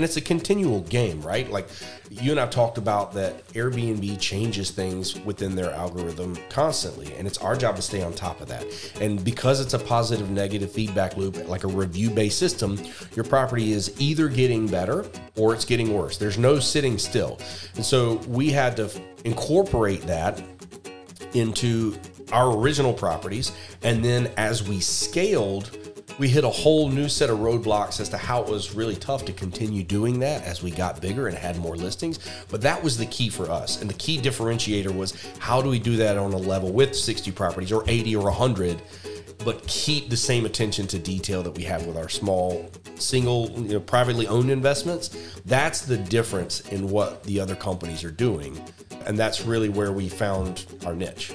and it's a continual game, right? Like you and I've talked about that Airbnb changes things within their algorithm constantly, and it's our job to stay on top of that. And because it's a positive negative feedback loop, like a review based system, your property is either getting better or it's getting worse. There's no sitting still. And so we had to incorporate that into our original properties. And then as we scaled, we hit a whole new set of roadblocks as to how it was really tough to continue doing that as we got bigger and had more listings. But that was the key for us. And the key differentiator was how do we do that on a level with 60 properties or 80 or 100, but keep the same attention to detail that we have with our small, single, you know, privately owned investments? That's the difference in what the other companies are doing. And that's really where we found our niche.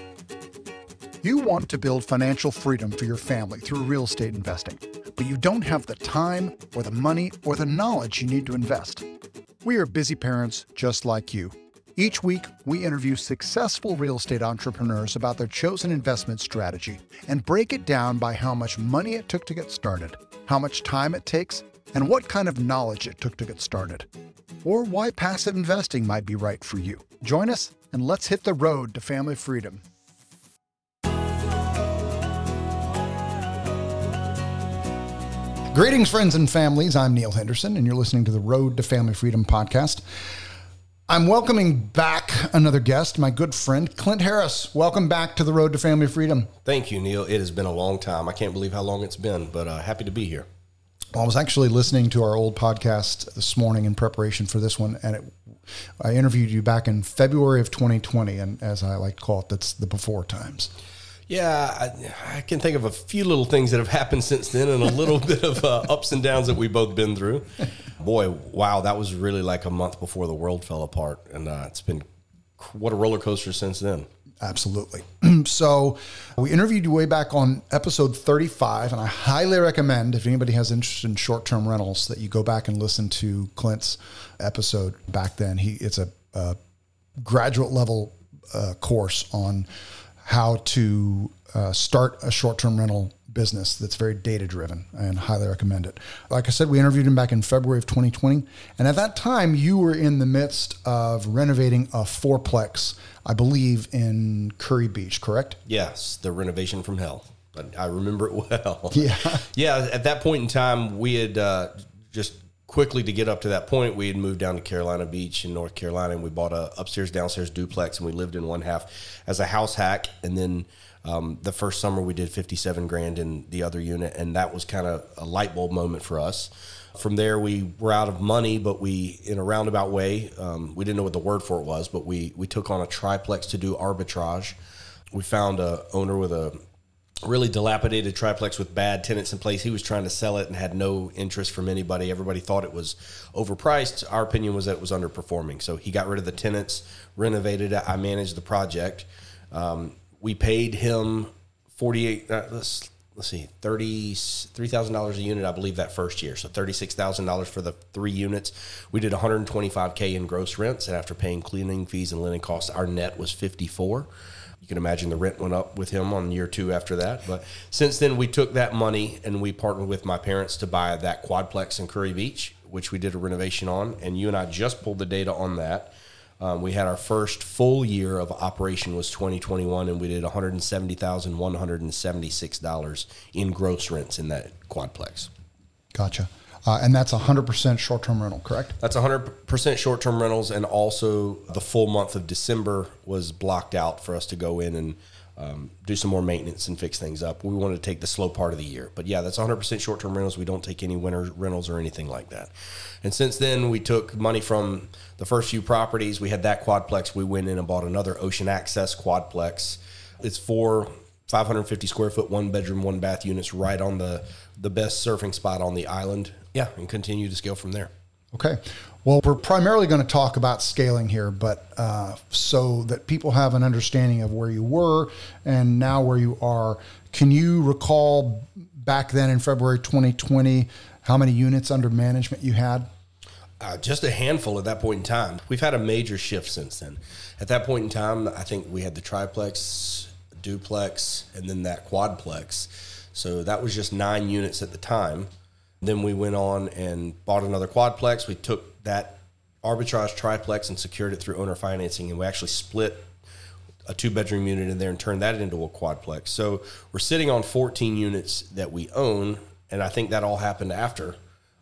You want to build financial freedom for your family through real estate investing, but you don't have the time or the money or the knowledge you need to invest. We are busy parents just like you. Each week, we interview successful real estate entrepreneurs about their chosen investment strategy and break it down by how much money it took to get started, how much time it takes, and what kind of knowledge it took to get started. Or why passive investing might be right for you. Join us and let's hit the road to family freedom. Greetings, friends and families. I'm Neil Henderson, and you're listening to the Road to Family Freedom podcast. I'm welcoming back another guest, my good friend Clint Harris. Welcome back to the Road to Family Freedom. Thank you, Neil. It has been a long time. I can't believe how long it's been, but uh, happy to be here. Well, I was actually listening to our old podcast this morning in preparation for this one, and it, I interviewed you back in February of 2020, and as I like to call it, that's the before times. Yeah, I, I, can think of a few little things that have happened since then, and a little bit of uh, ups and downs that we've both been through. Boy, wow, that was really like a month before the world fell apart, and uh, it's been what a roller coaster since then. Absolutely. so, we interviewed you way back on episode 35, and I highly recommend if anybody has interest in short-term rentals that you go back and listen to Clint's episode back then. He it's a, a graduate level uh, course on how to uh, start a short term rental business that's very data driven and highly recommend it. Like I said, we interviewed him back in February of 2020. And at that time, you were in the midst of renovating a fourplex, I believe, in Kure Beach, correct? Yes, the renovation from hell. I remember it well. Yeah. yeah. At that point in time, we had uh, just quickly to get up to that point, we had moved down to Carolina Beach in North Carolina, and we bought a upstairs downstairs duplex, and we lived in one half as a house hack, and then. Um, the first summer we did 57 grand in the other unit, and that was kind of a light bulb moment for us. From there, we were out of money, but we, in a roundabout way, um, we didn't know what the word for it was, but we we took on a triplex to do arbitrage. We found a owner with a really dilapidated triplex with bad tenants in place. He was trying to sell it and had no interest from anybody. Everybody thought it was overpriced. Our opinion was that it was underperforming. So he got rid of the tenants, renovated it. I managed the project. Um, we paid him 48, uh, let's, let's see, $33,000 a unit, I believe, that first year. So $36,000 for the three units. We did 125K in gross rents. And after paying cleaning fees and linen costs, our net was 54 you can imagine the rent went up with him on year two after that. But since then, we took that money and we partnered with my parents to buy that quadplex in Kure Beach, which we did a renovation on. And you and I just pulled the data on that. Um, we had our first full year of operation was 2021, and we did $170,176 in gross rents in that quadplex. Gotcha. Uh, and that's 100% short term rental, correct? That's 100% short term rentals. And also, the full month of December was blocked out for us to go in and um, do some more maintenance and fix things up. We wanted to take the slow part of the year. But yeah, that's 100% short term rentals. We don't take any winter rentals or anything like that. And since then, we took money from the first few properties. We had that quadplex. We went in and bought another ocean access quadplex. It's four 550 square foot, one bedroom, one bath units right on the, the best surfing spot on the island yeah, and continue to scale from there. Okay. Well, we're primarily going to talk about scaling here, but uh, so that people have an understanding of where you were and now where you are, can you recall back then in February 2020 how many units under management you had? Uh, just a handful at that point in time. We've had a major shift since then. At that point in time, I think we had the triplex, duplex, and then that quadplex. So that was just nine units at the time Then we went on and bought another quadplex. We took that arbitrage triplex and secured it through owner financing, and we actually split a two bedroom unit in there and turned that into a quadplex. So we're sitting on 14 units that we own, and I think that all happened after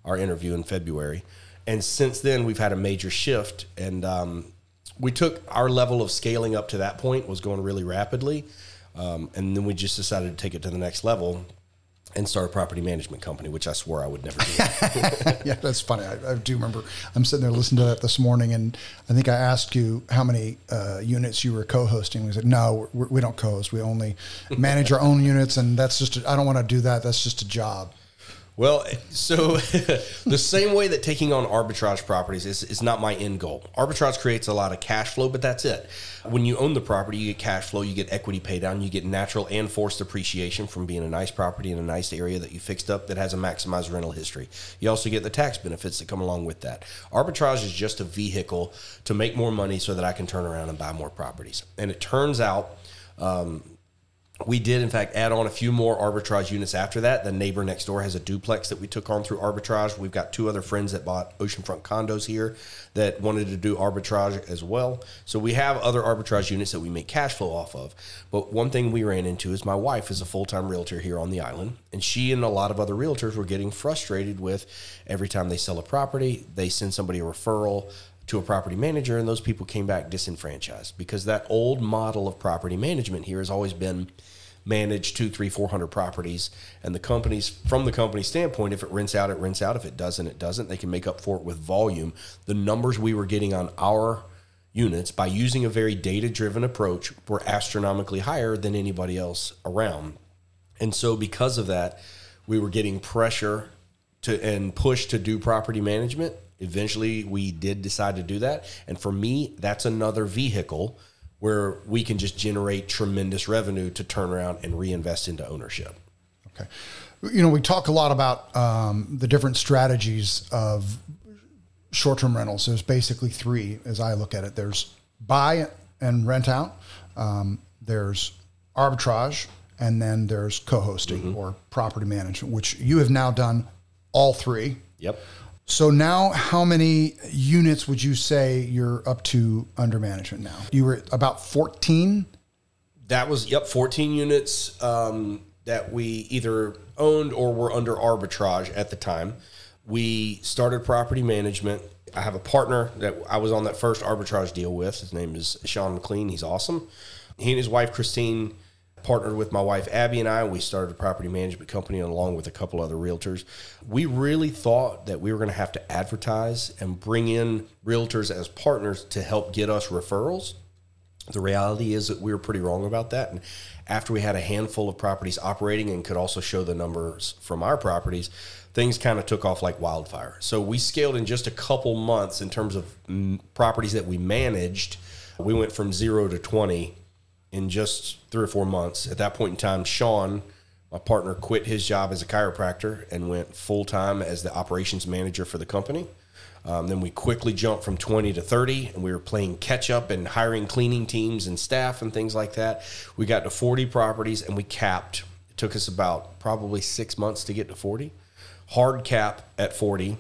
our interview in February. And since then, we've had a major shift, and um, we took our level of scaling up to that point was going really rapidly, um, and then we just decided to take it to the next level and start a property management company, which I swore I would never do. yeah, that's funny. I, I, do remember. I'm sitting there listening to that this morning, and I think I asked you how many uh, units you were co-hosting. We said, no, we're, we do not co-host. We only manage our own units, and that's just. I don't want to do that. That's just a job. Well, so the same way that taking on arbitrage properties is, is not my end goal. Arbitrage creates a lot of cash flow, but that's it. When you own the property, you get cash flow, you get equity pay down, you get natural and forced appreciation from being a nice property in a nice area that you fixed up that has a maximized rental history. You also get the tax benefits that come along with that. Arbitrage is just a vehicle to make more money so that I can turn around and buy more properties. And it turns out, um, we did, in fact, add on a few more arbitrage units after that. The neighbor next door has a duplex that we took on through arbitrage. We've got two other friends that bought oceanfront condos here that wanted to do arbitrage as well. So we have other arbitrage units that we make cash flow off of. But one thing we ran into is my wife is a full time realtor here on the island, and she and a lot of other realtors were getting frustrated with every time they sell a property, they send somebody a referral to a property manager, and those people came back disenfranchised because that old model of property management here has always been manage two, three, four hundred properties, and the companies from the company standpoint, if it rents out, it rents out. If it doesn't, it doesn't. They can make up for it with volume. The numbers we were getting on our units by using a very data driven approach were astronomically higher than anybody else around. And so because of that, we were getting pressure to and push to do property management eventually we did decide to do that. And for me, that's another vehicle where we can just generate tremendous revenue to turn around and reinvest into ownership. Okay. You know, we talk a lot about um, the different strategies of short term rentals. There's basically three as I look at it there's buy and rent out, um, there's arbitrage, and then there's co hosting mm-hmm. or property management, which you have now done all three. Yep. So now, how many units would you say you're up to under management now? You were about 14. That was yep, 14 units um, that we either owned or were under arbitrage at the time. We started property management. I have a partner that I was on that first arbitrage deal with. His name is Sean McLean. He's awesome. He and his wife Christine partnered with my wife Abby and I. We started a property management company along with a couple other realtors. We really thought that we were going to have to advertise and bring in realtors as partners to help get us referrals. The reality is that we were pretty wrong about that. And after we had a handful of properties operating and could also show the numbers from our properties, things kind of took off like wildfire. So we scaled in just a couple months in terms of properties that we managed. We went from zero to 20 in just three or four months. At that point in time, Sean, my partner, quit his job as a chiropractor and went full time as the operations manager for the company. Um, then we quickly jumped from 20 to 30, and we were playing catch up and hiring cleaning teams and staff and things like that. We got to 40 properties and we capped. It took us about probably six months to get to 40. Hard cap at 40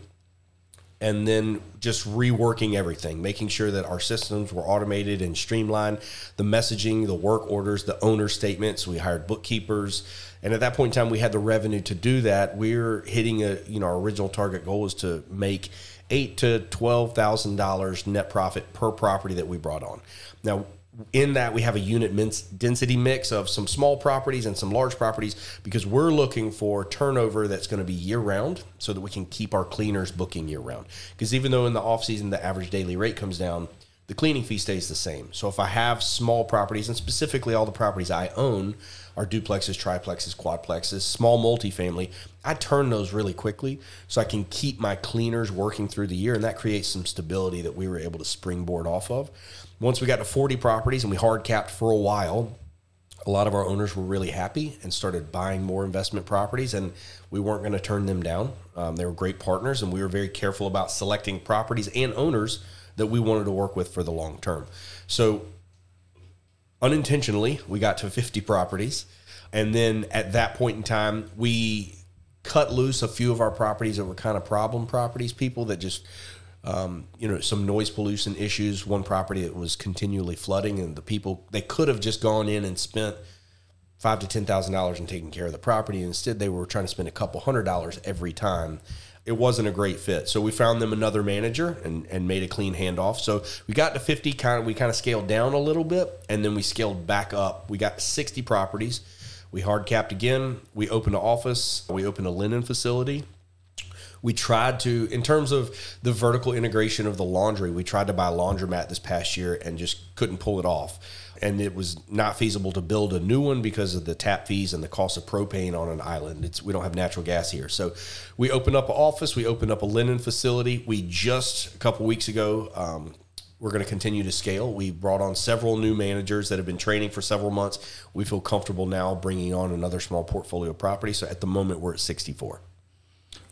and then just reworking everything, making sure that our systems were automated and streamlined, the messaging, the work orders, the owner statements. We hired bookkeepers, and at that point in time, we had the revenue to do that. We're hitting a you know our original target goal was to make eight to twelve thousand dollars net profit per property that we brought on. Now in that we have a unit density mix of some small properties and some large properties because we're looking for turnover that's going to be year round so that we can keep our cleaners booking year round because even though in the off season the average daily rate comes down the cleaning fee stays the same. So if i have small properties and specifically all the properties i own are duplexes triplexes quadplexes small multifamily i turn those really quickly so i can keep my cleaners working through the year and that creates some stability that we were able to springboard off of once we got to 40 properties and we hard capped for a while, a lot of our owners were really happy and started buying more investment properties, and we weren't going to turn them down. Um, they were great partners, and we were very careful about selecting properties and owners that we wanted to work with for the long term. So, unintentionally, we got to 50 properties. And then at that point in time, we cut loose a few of our properties that were kind of problem properties, people that just um, you know, some noise pollution issues. One property that was continually flooding, and the people they could have just gone in and spent five to ten thousand dollars in taking care of the property. Instead, they were trying to spend a couple hundred dollars every time. It wasn't a great fit, so we found them another manager and, and made a clean handoff. So we got to fifty, kind of we kind of scaled down a little bit, and then we scaled back up. We got sixty properties. We hard capped again. We opened an office. We opened a linen facility we tried to in terms of the vertical integration of the laundry we tried to buy a laundromat this past year and just couldn't pull it off and it was not feasible to build a new one because of the tap fees and the cost of propane on an island it's we don't have natural gas here so we opened up an office we opened up a linen facility we just a couple weeks ago um, we're going to continue to scale. We brought on several new managers that have been training for several months. We feel comfortable now bringing on another small portfolio property. So at the moment, we're at 64.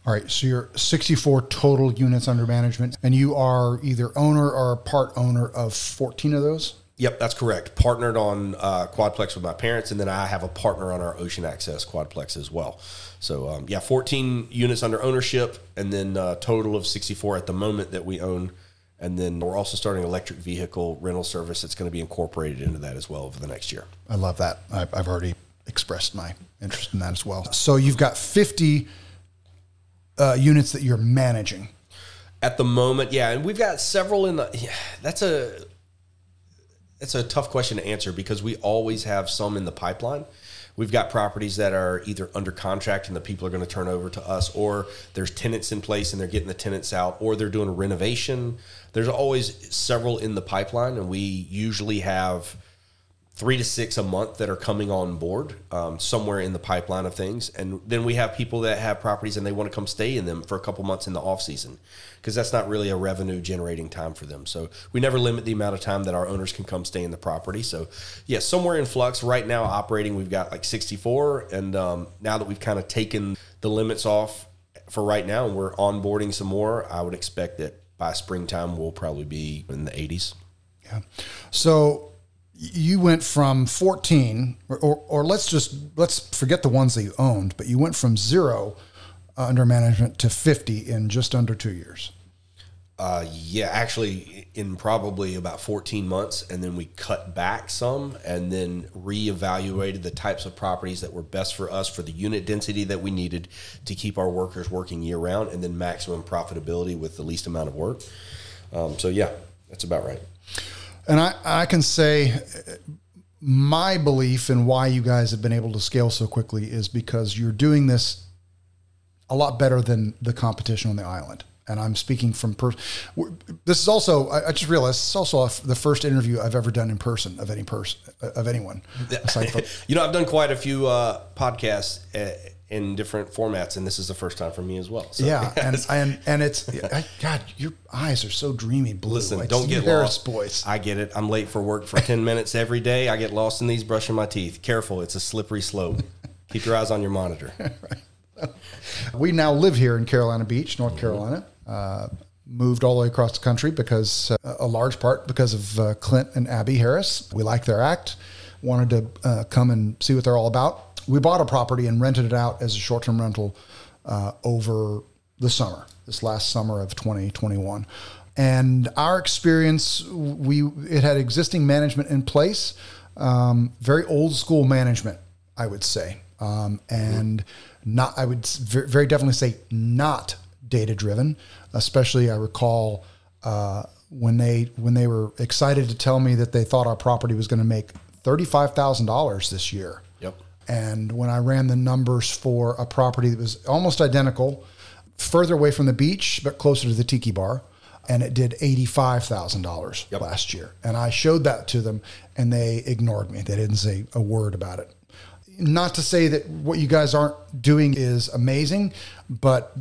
All right, so you're 64 total units under management, and you are either owner or part owner of 14 of those? Yep, that's correct. Partnered on uh, Quadplex with my parents, and then I have a partner on our Ocean Access Quadplex as well. So, um, yeah, 14 units under ownership, and then a uh, total of 64 at the moment that we own. And then we're also starting electric vehicle rental service that's going to be incorporated into that as well over the next year. I love that. I've already expressed my interest in that as well. So you've got 50 uh, units that you're managing? At the moment, yeah, and we've got several in the. Yeah, that's a that's a tough question to answer because we always have some in the pipeline. We've got properties that are either under contract and the people are going to turn over to us, or there's tenants in place and they're getting the tenants out, or they're doing a renovation. There's always several in the pipeline, and we usually have three to six a month that are coming on board um, somewhere in the pipeline of things. And then we have people that have properties and they want to come stay in them for a couple months in the off season because that's not really a revenue generating time for them. So we never limit the amount of time that our owners can come stay in the property. So yeah somewhere in flux. Right now operating we've got like 64 and um, now that we've kind of taken the limits off for right now and we're onboarding some more i would expect that by springtime we'll probably be in the 80s yeah. So you went from 14 or, or, or, let's just let's forget the ones that you owned but you went from zero uh, under management to 50 in just under two years. Uh, yeah actually in probably about 14 months and then we cut back some and then reevaluated the types of properties that were best for us for the unit density that we needed to keep our workers working year round and then maximum profitability with the least amount of work. Um, so yeah that's about right and I, I can say my belief in why you guys have been able to scale so quickly is because you're doing this a lot better than the competition on the island. And I'm speaking from person. This is also I, just realized it's also the first interview I've ever done in person of any person of anyone. you know, I've done quite a few uh, podcasts uh, in different formats, and this is the first time for me as well. So. Yeah, and and and it's I, God, your eyes are so dreamy blue. Listen, like don't get Harris lost, boys. I get it. I'm late for work for ten minutes every day. I get lost in these brushing my teeth. Careful, it's a slippery slope. Keep your eyes on your monitor. right. We now live here in Carolina Beach, North mm-hmm. Carolina. Uh, moved all the way across the country because uh, a large part because of uh, Clint and Abby Harris. We like their act. Wanted to uh, come and see what they're all about we bought a property and rented it out as a short term rental uh, over the summer, this last summer of 2021. And our experience, we it had existing management in place, um, very old school management, I would say, um, and not I would very definitely say not data driven. Especially, I recall uh, when they when they were excited to tell me that they thought our property was going to make thirty five thousand dollars this year. And when I ran the numbers for a property that was almost identical, further away from the beach, but closer to the tiki bar, and it did $85,000 yep. last year. And I showed that to them and they ignored me. They didn't say a word about it. Not to say that what you guys aren't doing is amazing, but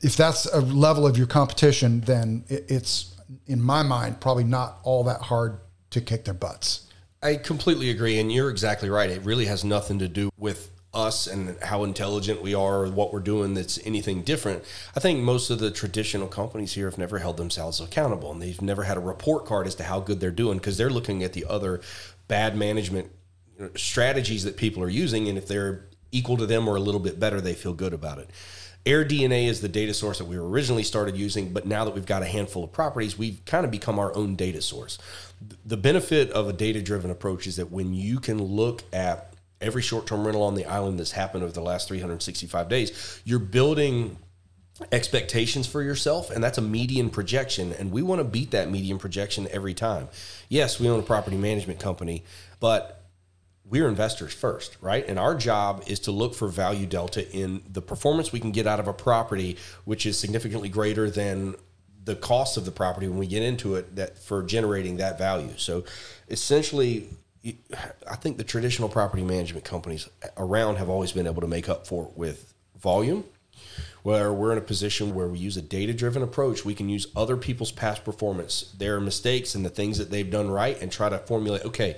if that's a level of your competition, then it's, in my mind, probably not all that hard to kick their butts. I completely agree, and you're exactly right. It really has nothing to do with us and how intelligent we are or what we're doing that's anything different. I think most of the traditional companies here have never held themselves accountable and they've never had a report card as to how good they're doing because they're looking at the other bad management strategies that people are using and if they're equal to them or a little bit better, they feel good about it. AirDNA is the data source that we originally started using, but now that we've got a handful of properties, we've kind of become our own data source. The benefit of a data driven approach is that when you can look at every short term rental on the island that's happened over the last 365 days, you're building expectations for yourself and that's a median projection and we want to beat that median projection every time yes we own a property management company but we're investors first right and our job is to look for value delta in the performance we can get out of a property which is significantly greater than the cost of the property when we get into it that for generating that value so essentially I think the traditional property management companies around have always been able to make up for it with volume where we're in a position where we use a data driven approach. We can use other people's past performance, their mistakes, and the things that they've done right, and try to formulate okay,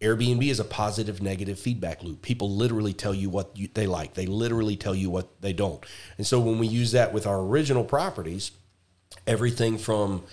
Airbnb is a positive negative feedback loop. People literally tell you what you, they like, they literally tell you what they don't. And so when we use that with our original properties, everything from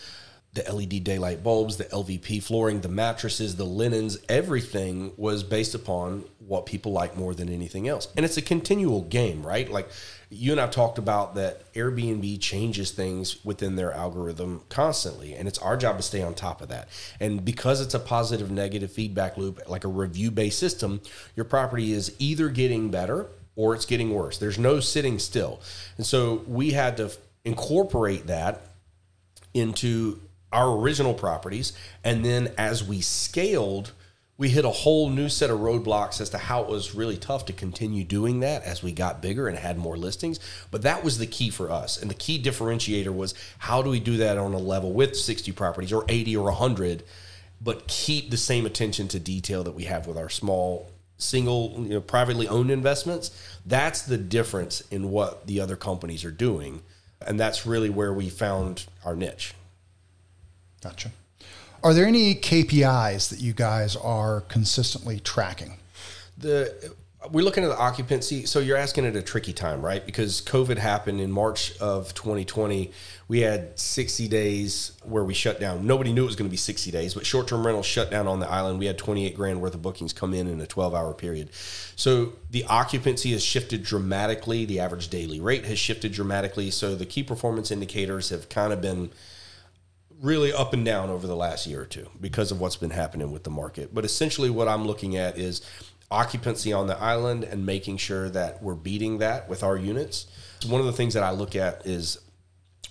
the LED daylight bulbs, the LVP flooring, the mattresses, the linens, everything was based upon what people like more than anything else. And it's a continual game, right? Like you and I've talked about that Airbnb changes things within their algorithm constantly. And it's our job to stay on top of that. And because it's a positive negative feedback loop, like a review based system, your property is either getting better or it's getting worse. There's no sitting still. And so we had to incorporate that into our original properties. And then as we scaled, we hit a whole new set of roadblocks as to how it was really tough to continue doing that as we got bigger and had more listings. But that was the key for us. And the key differentiator was how do we do that on a level with 60 properties or 80 or 100, but keep the same attention to detail that we have with our small single you know, privately owned investments that's the difference in what the other companies are doing and that's really where we found our niche Gotcha. Are there any KPIs that you guys are consistently tracking? The we're looking at the occupancy. So you're asking at a tricky time, right? Because COVID happened in March of 2020. We had 60 days where we shut down. Nobody knew it was going to be 60 days, but short-term rentals shut down on the island. We had 28 grand worth of bookings come in in a 12-hour period. So the occupancy has shifted dramatically. The average daily rate has shifted dramatically. So the key performance indicators have kind of been really up and down over the last year or two because of what's been happening with the market. But essentially, what I'm looking at is occupancy on the island and making sure that we're beating that with our units. One of the things that I look at is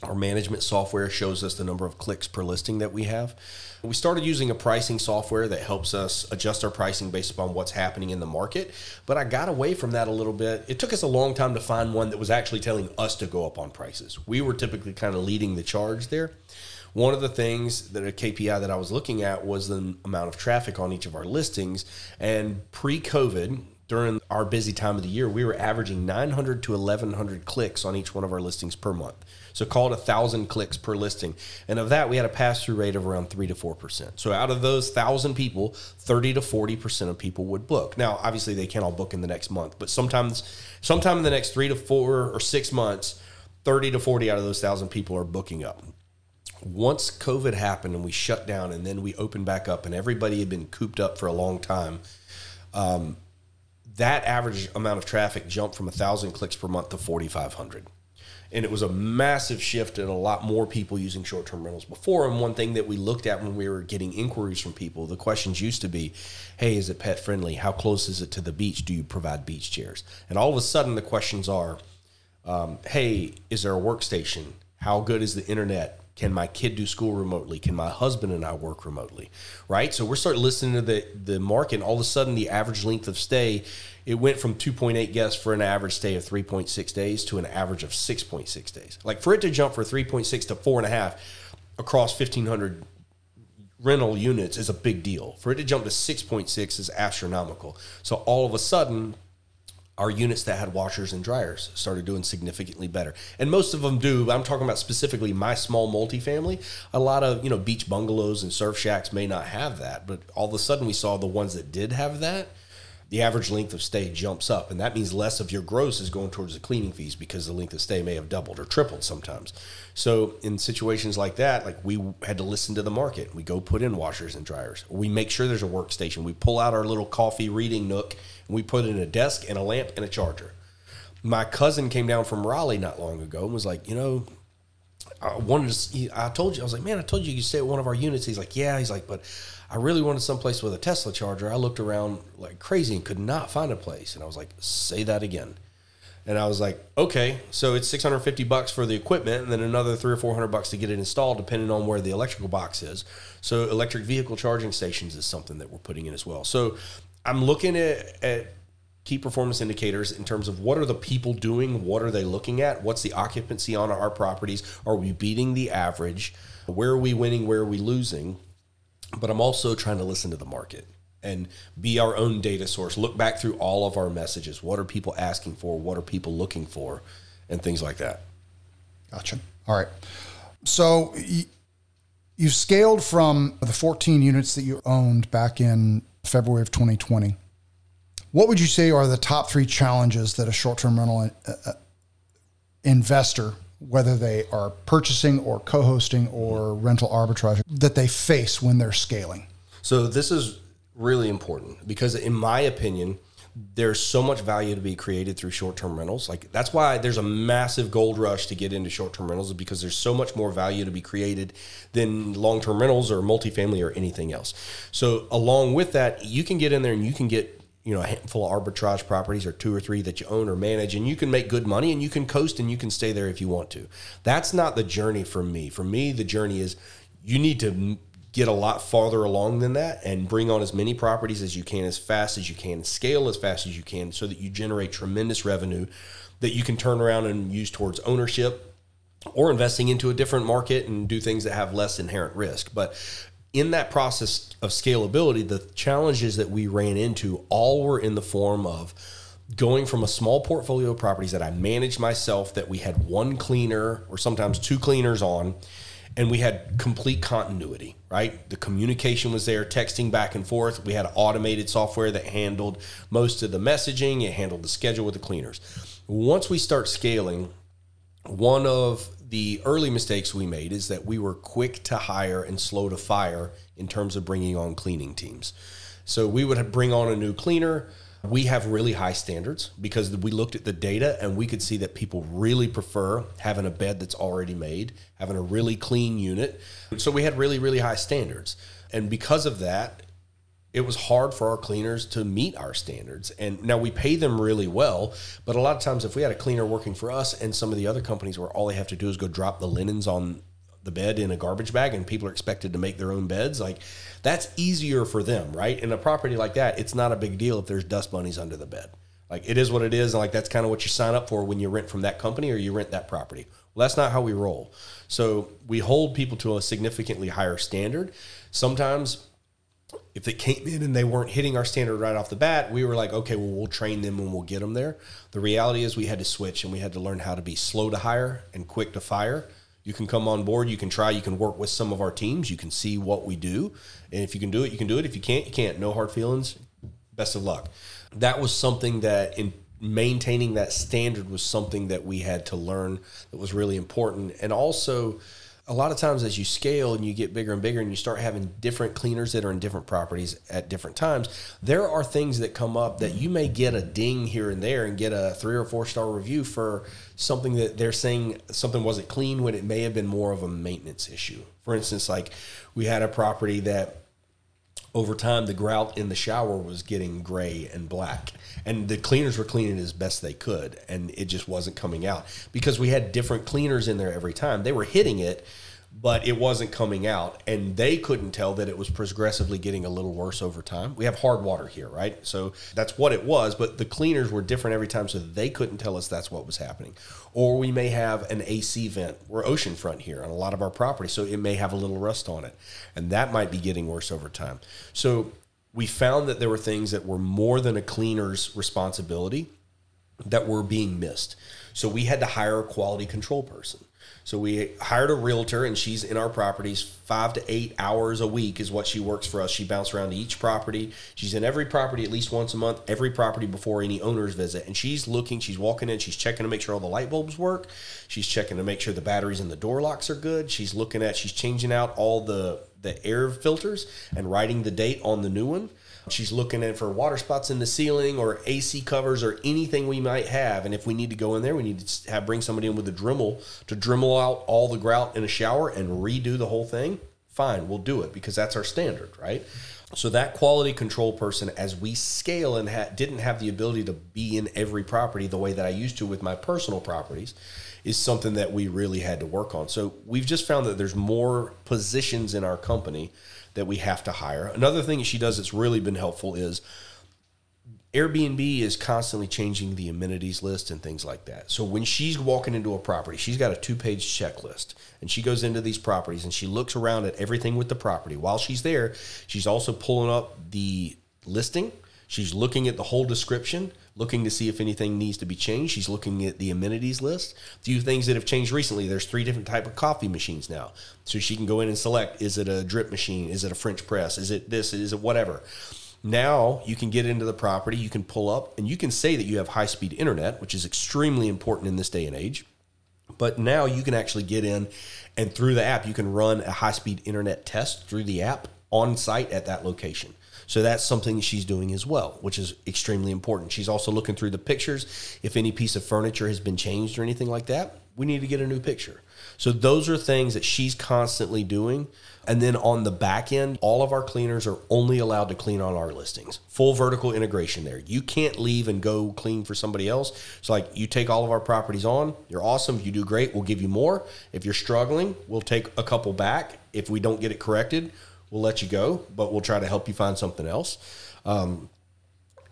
our management software shows us the number of clicks per listing that we have. We started using a pricing software that helps us adjust our pricing based upon what's happening in the market, but I got away from that a little bit. It took us a long time to find one that was actually telling us to go up on prices. We were typically kind of leading the charge there. One of the things that a KPI that I was looking at was the amount of traffic on each of our listings. And pre COVID, during our busy time of the year, we were averaging 900 to 1100 clicks on each one of our listings per month. So call it a thousand clicks per listing. And of that, we had a pass through rate of around three to 4%. So out of those thousand people, 30 to 40% of people would book. Now, obviously they can't all book in the next month, but sometimes, sometime in the next three to four or six months, 30 to 40 out of those thousand people are booking up once COVID happened and we shut down and then we opened back up and everybody had been cooped up for a long time, um, that average amount of traffic jumped from a thousand clicks per month to 4,500. And it was a massive shift and a lot more people using short term rentals before. And one thing that we looked at when we were getting inquiries from people, the questions used to be, Hey, is it pet friendly? How close is it to the beach? Do you provide beach chairs? And all of a sudden, the questions are, um, Hey, is there a workstation? How good is the internet? Can my kid do school remotely? Can my husband and I work remotely? Right. So we're starting listening to the the market. And all of a sudden, the average length of stay it went from 2.8 guests for an average stay of 3.6 days to an average of 6.6 days. Like for it to jump from 3.6 to four and a half across 1,500 rental units is a big deal. For it to jump to 6.6 is astronomical. So all of a sudden, our units that had washers and dryers started doing significantly better. And most of them do. I'm talking about specifically my small multifamily. A lot of, you know, beach bungalows and surf shacks may not have that, but all of a sudden we saw the ones that did have that, the average length of stay jumps up, and that means less of your gross is going towards the cleaning fees because the length of stay may have doubled or tripled sometimes. So in situations like that, like we had to listen to the market. We go put in washers and dryers. We make sure there's a workstation. We pull out our little coffee reading nook we put in a desk and a lamp and a charger. My cousin came down from Raleigh not long ago and was like, you know, I wanted to. See, I told you, I was like, man, I told you you stay at one of our units. He's like, yeah. He's like, but I really wanted someplace with a Tesla charger. I looked around like crazy and could not find a place. And I was like, say that again. And I was like, okay, so it's 650 bucks for the equipment and then another three or 400 bucks to get it installed, depending on where the electrical box is. So electric vehicle charging stations is something that we're putting in as well. So I'm looking at, at key performance indicators in terms of what are the people doing, what are they looking at, what's the occupancy on our properties, are we beating the average, where are we winning, where are we losing. But I'm also trying to listen to the market and be our own data source. Look back through all of our messages. What are people asking for? What are people looking for? And things like that. Gotcha. All right. So you, you've scaled from the 14 units that you owned back in February of 2020 what would you say are the top three challenges that a short term rental uh, uh, investor, whether they are purchasing or co hosting or rental arbitrage, that they face when they're scaling? So, this is really important because, in my opinion, there's so much value to be created through short-term rentals. Like that's why there's a massive gold rush to get into short-term rentals because there's so much more value to be created than long-term rentals or multifamily or anything else. So along with that, you can get in there and you can get you know a handful of arbitrage properties or two or three that you own or manage and you can make good money and you can coast and you can stay there if you want to that's not the journey for me for me the journey is you need to get a lot farther along than that and bring on as many properties as you can as fast as you can scale as fast as you can so that you generate tremendous revenue that you can turn around and use towards ownership or investing into a different market and do things that have less inherent risk. But in that process of scalability, the challenges that we ran into all were in the form of going from a small portfolio of properties that I managed myself, that we had one cleaner or sometimes two cleaners on, and we had complete continuity, right? The communication was there, texting back and forth. We had automated software that handled most of the messaging, it handled the schedule with the cleaners. Once we start scaling, one of the early mistakes we made is that we were quick to hire and slow to fire in terms of bringing on cleaning teams. So we would bring on a new cleaner. We have really high standards because we looked at the data and we could see that people really prefer having a bed that's already made, having a really clean unit. So we had really, really high standards. And because of that, it was hard for our cleaners to meet our standards. And now we pay them really well, but a lot of times if we had a cleaner working for us and some of the other companies where all they have to do is go drop the linens on the bed in a garbage bag and people are expected to make their own beds, like that's easier for them, right? In a property like that, it's not a big deal if there's dust bunnies under the bed. Like it is what it is, and like that's kind of what you sign up for when you rent from that company or you rent that property. Well, that's not how we roll. So we hold people to a significantly higher standard. Sometimes if they came in and they weren't hitting our standard right off the bat, we were like, okay, well, we'll train them and we'll get them there. The reality is we had to switch and we had to learn how to be slow to hire and quick to fire. You can come on board, you can try, you can work with some of our teams, you can see what we do. And if you can do it, you can do it. If you can't, you can't. No hard feelings. Best of luck. That was something that in maintaining that standard was something that we had to learn that was really important. And also, a lot of times as you scale and you get bigger and bigger and you start having different cleaners that are in different properties at different times, there are things that come up that you may get a ding here and there and get a three or four star review for something that they're saying something wasn't clean when it may have been more of a maintenance issue. For instance, like we had a property that over time the grout in the shower was getting gray and black. And the cleaners were cleaning as best they could and it just wasn't coming out. Because we had different cleaners in there every time. They were hitting it but it wasn't coming out. And they couldn't tell that it was progressively getting a little worse over time. We have hard water here right? So that's what it was but the cleaners were different every time so they couldn't tell us that's what was happening. Or we may have an ac vent. We're oceanfront here on a lot of our property so it may have a little rust on it and that might be getting worse over time. So we found that there were things that were more than a cleaner's responsibility that were being missed. So we had to hire a quality control person. So we hired a realtor, and she's in our properties five to eight hours a week is what she works for us. She bounces around to each property. She's in every property at least once a month, every property before any owners visit, and she's looking. She's walking in. She's checking to make sure all the light bulbs work. She's checking to make sure the batteries and the door locks are good. She's looking at. She's changing out all the the air filters and writing the date on the new one. She's looking at for water spots in the ceiling or AC covers or anything we might have. And if we need to go in there, we need to have bring somebody in with a Dremel to Dremel out all the grout in a shower and redo the whole thing. Fine, we'll do it because that's our standard, right? So that quality control person, as we scale and ha- didn't have the ability to be in every property the way that I used to with my personal properties, is something that we really had to work on. So we've just found that there's more positions in our company that we have to hire. Another thing she does that's really been helpful is Airbnb is constantly changing the amenities list and things like that. So when she's walking into a property, she's got a two page checklist and she goes into these properties and she looks around at everything with the property. While she's there, she's also pulling up the listing. She's looking at the whole description, looking to see if anything needs to be changed. She's looking at the amenities list. A few things that have changed recently. There's three different type of coffee machines now. So she can go in and select is it a drip machine? Is it a French press? Is it this? Is it whatever? Now you can get into the property, you can pull up, and you can say that you have high speed internet, which is extremely important in this day and age. But now you can actually get in and through the app, you can run a high speed internet test through the app on site at that location. So that's something she's doing as well, which is extremely important. She's also looking through the pictures. If any piece of furniture has been changed or anything like that, we need to get a new picture. So those are things that she's constantly doing. And then on the back end, all of our cleaners are only allowed to clean on our listings. Full vertical integration there. You can't leave and go clean for somebody else. So like you take all of our properties on, you're awesome. You do great, we'll give you more. If you're struggling, we'll take a couple back. If we don't get it corrected, we'll let you go, but we'll try to help you find something else. Um,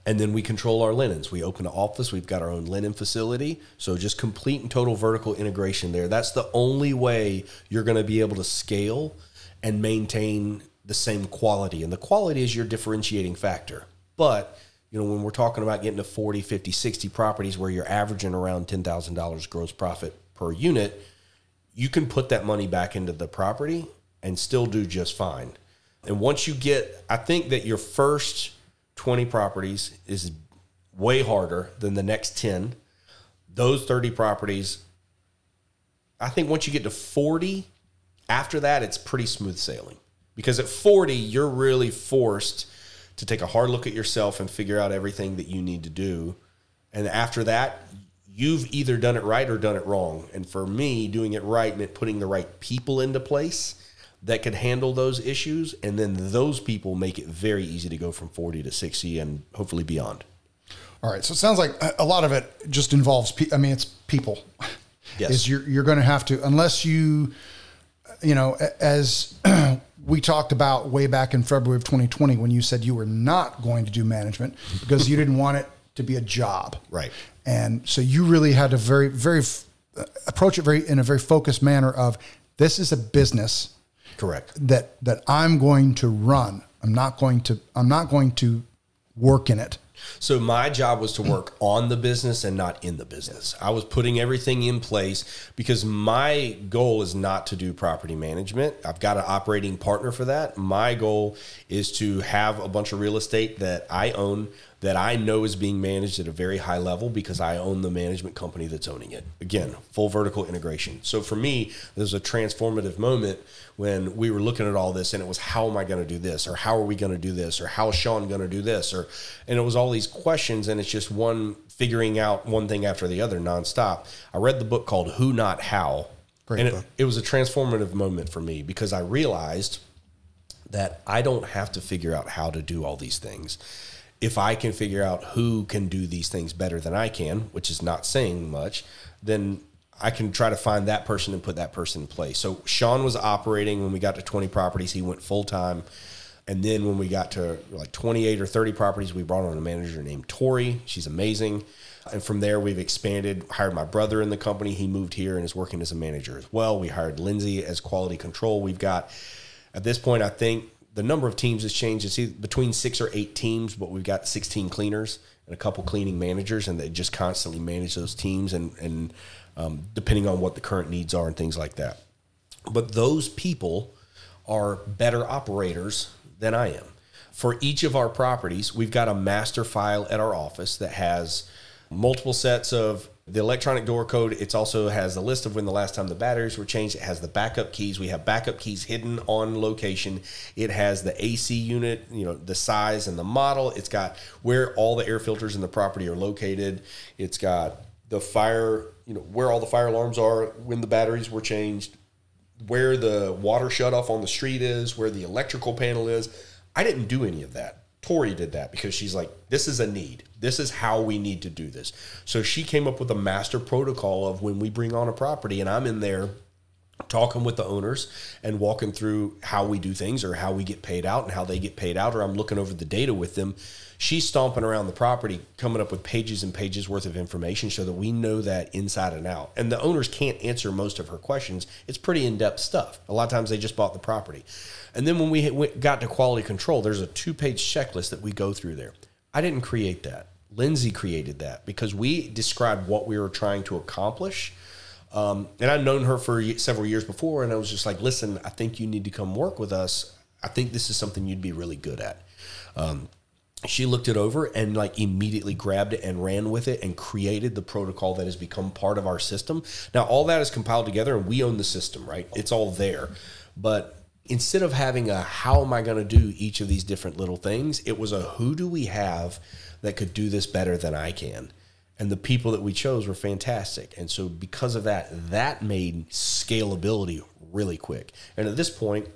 and then we control our linens. We open an office. We've got our own linen facility. So just complete and total vertical integration there. That's the only way you're going to be able to scale and maintain the same quality. And the quality is your differentiating factor. But you know, when we're talking about getting to 40, 50, 60 properties where you're averaging around $10,000 gross profit per unit, you can put that money back into the property and still do just fine. And once you get, I think that your first 20 properties is way harder than the next 10. Those 30 properties, I think once you get to 40, after that, it's pretty smooth sailing. Because at 40, you're really forced to take a hard look at yourself and figure out everything that you need to do. And after that, you've either done it right or done it wrong. And for me, doing it right meant putting the right people into place that could handle those issues. And then those people make it very easy to go from 40 to 60 and hopefully beyond. All right. So it sounds like a lot of it just involves, pe- I mean, it's people. Yes. Is you're, you're going to have to, unless you, you know, as we talked about way back in February of 2020, when you said you were not going to do management because you didn't want it to be a job. Right. And so you really had to very, very f- approach it very in a very focused manner of this is a business Correct. that that I'm going to run. I'm not going to I'm not going to work in it. So my job was to work on the business and not in the business. I was putting everything in place because my goal is not to do property management. I've got an operating partner for that. My goal is to have a bunch of real estate that I own that I know is being managed at a very high level because I own the management company that's owning it. Again, full vertical integration. So for me, there's a transformative moment when we were looking at all this and it was how am I going to do this or how are we going to do this or how is Sean going to do this or and it was all these questions and it's just one figuring out one thing after the other nonstop. I read the book called Who Not How. Great and it, it was a transformative moment for me because I realized that I don't have to figure out how to do all these things. If I can figure out who can do these things better than I can, which is not saying much, then I can try to find that person and put that person in place. So Sean was operating when we got to 20 properties, he went full time. And then when we got to like 28 or 30 properties, we brought on a manager named Tori. She's amazing. And from there, we've expanded, hired my brother in the company. He moved here and is working as a manager as well. We hired Lindsay as quality control. We've got, at this point, I think the number of teams has changed. It's between six or eight teams, but we've got 16 cleaners and a couple cleaning managers, and they just constantly manage those teams. And, and um, depending on what the current needs are and things like that. But those people are better operators than I am. For each of our properties, we've got a master file at our office that has multiple sets of the electronic door code. It also has a list of when the last time the batteries were changed. It has the backup keys. We have backup keys hidden on location. It has the AC unit, you know, the size and the model. It's got where all the air filters in the property are located. It's got the fire, you know, where all the fire alarms are when the batteries were changed, where the water shut off on the street is, where the electrical panel is. I didn't do any of that. Tori did that because she's like, this is a need. This is how we need to do this. So she came up with a master protocol of when we bring on a property, and I'm in there talking with the owners and walking through how we do things or how we get paid out and how they get paid out, or I'm looking over the data with them. She's stomping around the property, coming up with pages and pages worth of information so that we know that inside and out. And the owners can't answer most of her questions. It's pretty in depth stuff. A lot of times they just bought the property. And then when we got to quality control, there's a two page checklist that we go through there. I didn't create that. Lindsay created that because we described what we were trying to accomplish. Um, and I'd known her for several years before, and I was just like, listen, I think you need to come work with us. I think this is something you'd be really good at. Um, she looked it over and like immediately grabbed it and ran with it and created the protocol that has become part of our system. Now all that is compiled together and we own the system, right? It's all there. But instead of having a how am I going to do each of these different little things, it was a who do we have that could do this better than I can. And the people that we chose were fantastic. And so because of that, that made scalability really quick. And at this point,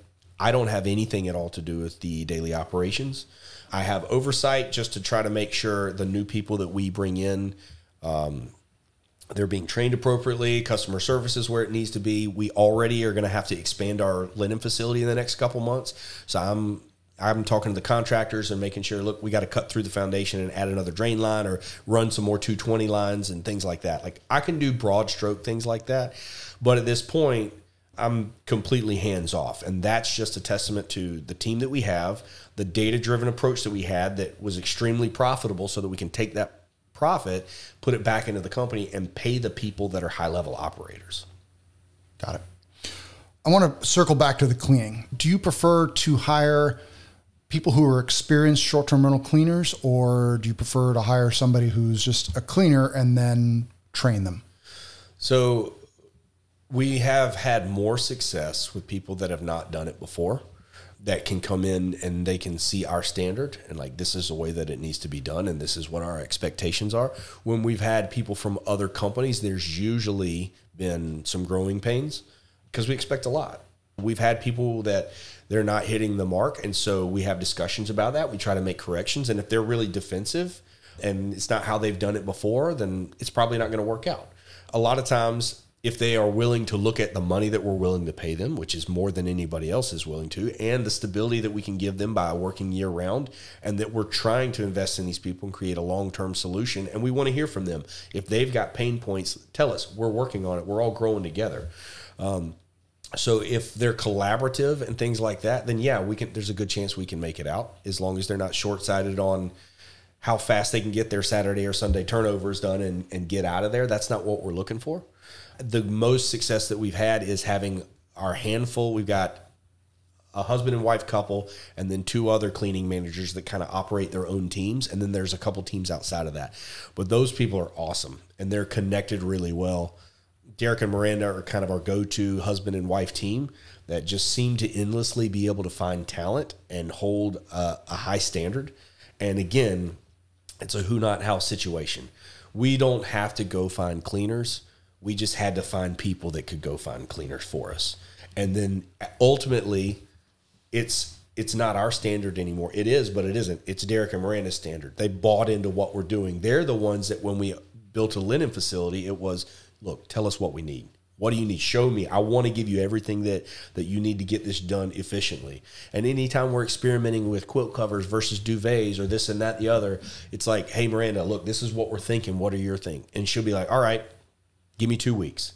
I don't have anything at all to do with the daily operations. I have oversight just to try to make sure the new people that we bring in, um, they're being trained appropriately. Customer service is where it needs to be. We already are going to have to expand our linen facility in the next couple months. So I'm I'm talking to the contractors and making sure, look, we got to cut through the foundation and add another drain line or run some more 220 lines and things like that. Like I can do broad stroke things like that. But at this point, I'm completely hands off. And that's just a testament to the team that we have, the data driven approach that we had that was extremely profitable so that we can take that profit, put it back into the company, and pay the people that are high level operators. Got it. I want to circle back to the cleaning. Do you prefer to hire people who are experienced short term rental cleaners, or do you prefer to hire somebody who's just a cleaner and then train them? So we have had more success with people that have not done it before that can come in and they can see our standard and like this is the way that it needs to be done and this is what our expectations are. When we've had people from other companies there's usually been some growing pains because we expect a lot. We've had people that they're not hitting the mark and so we have discussions about that. We try to make corrections and if they're really defensive and it's not how they've done it before then it's probably not going to work out. A lot of times if they are willing to look at the money that we're willing to pay them, which is more than anybody else is willing to, and the stability that we can give them by working year round, and that we're trying to invest in these people and create a long term solution. And we want to hear from them. If they've got pain points, tell us. We're working on it. We're all growing together. Um, so if they're collaborative and things like that, then yeah, we can. There's a good chance we can make it out as long as they're not short sighted on how fast they can get their Saturday or Sunday turnovers done and, and get out of there. That's not what we're looking for the most success that we've had is having our handful. We've got a husband and wife couple, and then two other cleaning managers that kind of operate their own teams. And then there's a couple teams outside of that. But those people are awesome and they're connected really well. Derek and Miranda are kind of our go to husband and wife team that just seem to endlessly be able to find talent and hold a, a high standard. And again, it's a who not how situation. We don't have to go find cleaners we just had to find people that could go find cleaners for us. And then ultimately, it's it's not our standard anymore. It is, but it isn't. It's Derek and Miranda's standard. They bought into what we're doing. They're the ones that when we built a linen facility, it was, look, tell us what we need. What do you need? Show me. I want to give you everything that that you need to get this done efficiently. And anytime we're experimenting with quilt covers versus duvets or this and that, the other, it's like, hey Miranda, look, this is what we're thinking. What are your thing? And she'll be like, all right, Give me two weeks.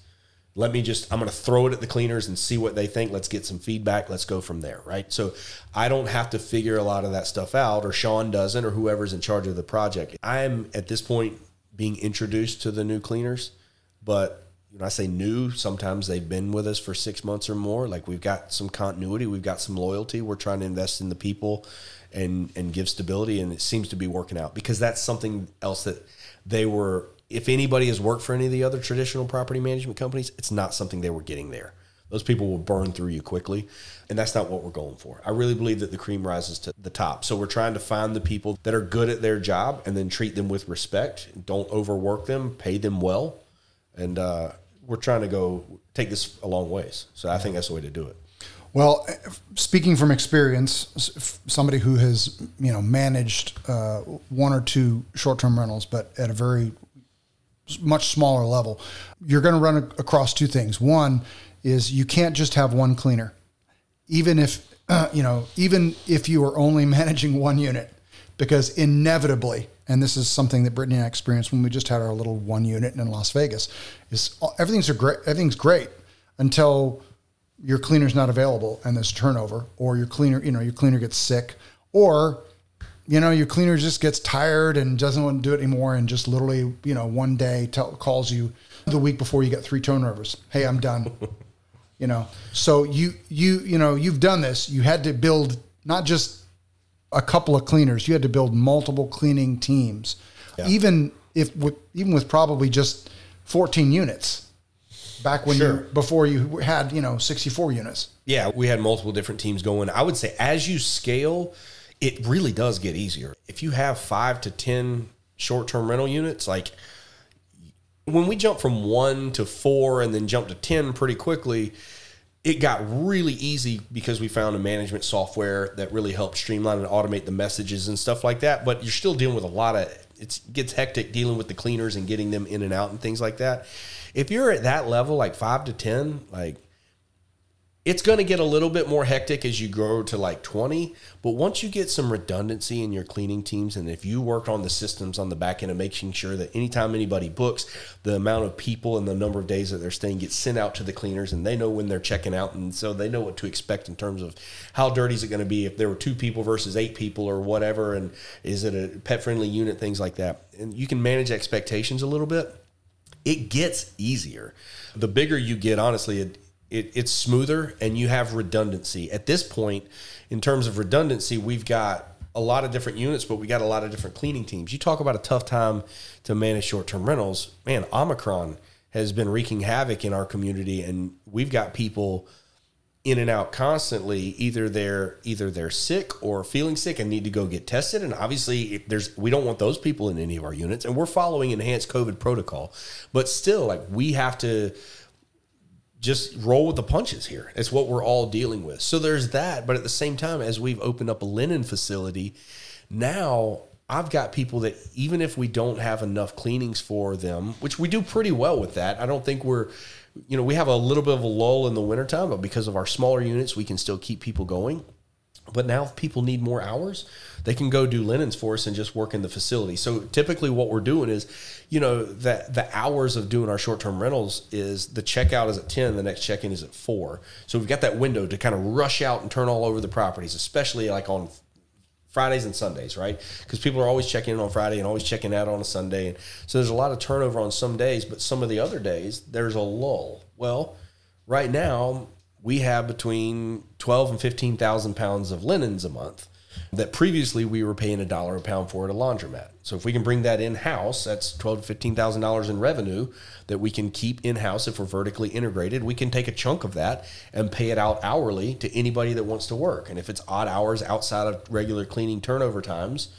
Let me just, I'm going to throw it at the cleaners and see what they think. Let's get some feedback. Let's go from there. Right. So I don't have to figure a lot of that stuff out, or Sean doesn't, or whoever's in charge of the project. I'm at this point being introduced to the new cleaners, but know, I say new. Sometimes they've been with us for six months or more. Like we've got some continuity, we've got some loyalty. We're trying to invest in the people and and give stability, and it seems to be working out because that's something else that they were. If anybody has worked for any of the other traditional property management companies, it's not something they were getting there. Those people will burn through you quickly, and that's not what we're going for. I really believe that the cream rises to the top. So we're trying to find the people that are good at their job and then treat them with respect. Don't overwork them, pay them well, and uh, we're trying to go take this a long ways. So I think that's the way to do it. Well, speaking from experience, somebody who has you know managed uh, one or two short-term rentals, but at a very much smaller level, you're going to run across two things. One is you can't just have one cleaner, even if uh, you know, even if you are only managing one unit, because inevitably, and this is something that Brittany and I experienced when we just had our little one unit in Las Vegas, is everything's a great, everything's great until your cleaner's not available and there's turnover, or your cleaner, you know, your cleaner gets sick, or you know, your cleaner just gets tired and doesn't want to do it anymore, and just literally, you know, one day tell, calls you the week before you get three turnovers. Hey, I'm done. you know, so you you you know you've done this. You had to build not just a couple of cleaners. You had to build multiple cleaning teams, yeah. even if with even with probably just 14 units back when sure. you before you had you know 64 units. Yeah, we had multiple different teams going. I would say as you scale, it really does get easier. If you have five to 10 short term rental units, like when we jumped from one to four and then jumped to 10 pretty quickly, it got really easy because we found a management software that really helped streamline and automate the messages and stuff like that. But you're still dealing with a lot of it gets hectic dealing with the cleaners and getting them in and out and things like that. If you're at that level, like five to ten, like it's going to get a little bit more hectic as you grow to like 20 but once you get some redundancy in your cleaning teams and if you work on the systems on the back end of making sure that anytime anybody books the amount of people and the number of days that they're staying gets sent out to the cleaners and they know when they're checking out and so they know what to expect in terms of how dirty is it going to be if there were two people versus eight people or whatever and is it a pet friendly unit things like that. And you can manage expectations a little bit. It gets easier. The bigger you get honestly it, it, it's smoother and you have redundancy. At this point, in terms of redundancy, we've got a lot of different units, but we got a lot of different cleaning teams. You talk about a tough time to manage short term rentals. Man, Omicron has been wreaking havoc in our community, and we've got people in and out constantly. Either they're either they're sick or feeling sick and need to go get tested. And obviously, there's we don't want those people in any of our units, and we're following enhanced COVID protocol. But still, like we have to just roll with the punches here. It's what we're all dealing with. So there's that. But at the same time, as we've opened up a linen facility, now I've got people that even if we don't have enough cleanings for them, which we do pretty well with that, I don't think we're, you know, we have a little bit of a lull in the wintertime, but because of our smaller units, we can still keep people going. But now, if people need more hours, they can go do linens for us and just work in the facility. So typically, what we're doing is, you know, that the hours of doing our short term rentals is the checkout is at ten, the next check in is at four. So we've got that window to kind of rush out and turn all over the properties, especially like on Fridays and Sundays, right? Because people are always checking in on Friday and always checking out on a Sunday. And so there's a lot of turnover on some days, but some of the other days there's a lull. Well, right now we have between 12 and 15,000 pounds of linens a month that previously we were paying a dollar a pound for at a laundromat. So if we can bring that in house, that's twelve to fifteen thousand dollars in revenue that we can keep in house if we're vertically integrated. We can take a chunk of that and pay it out hourly to anybody that wants to work. And if it's odd hours outside of regular cleaning turnover times,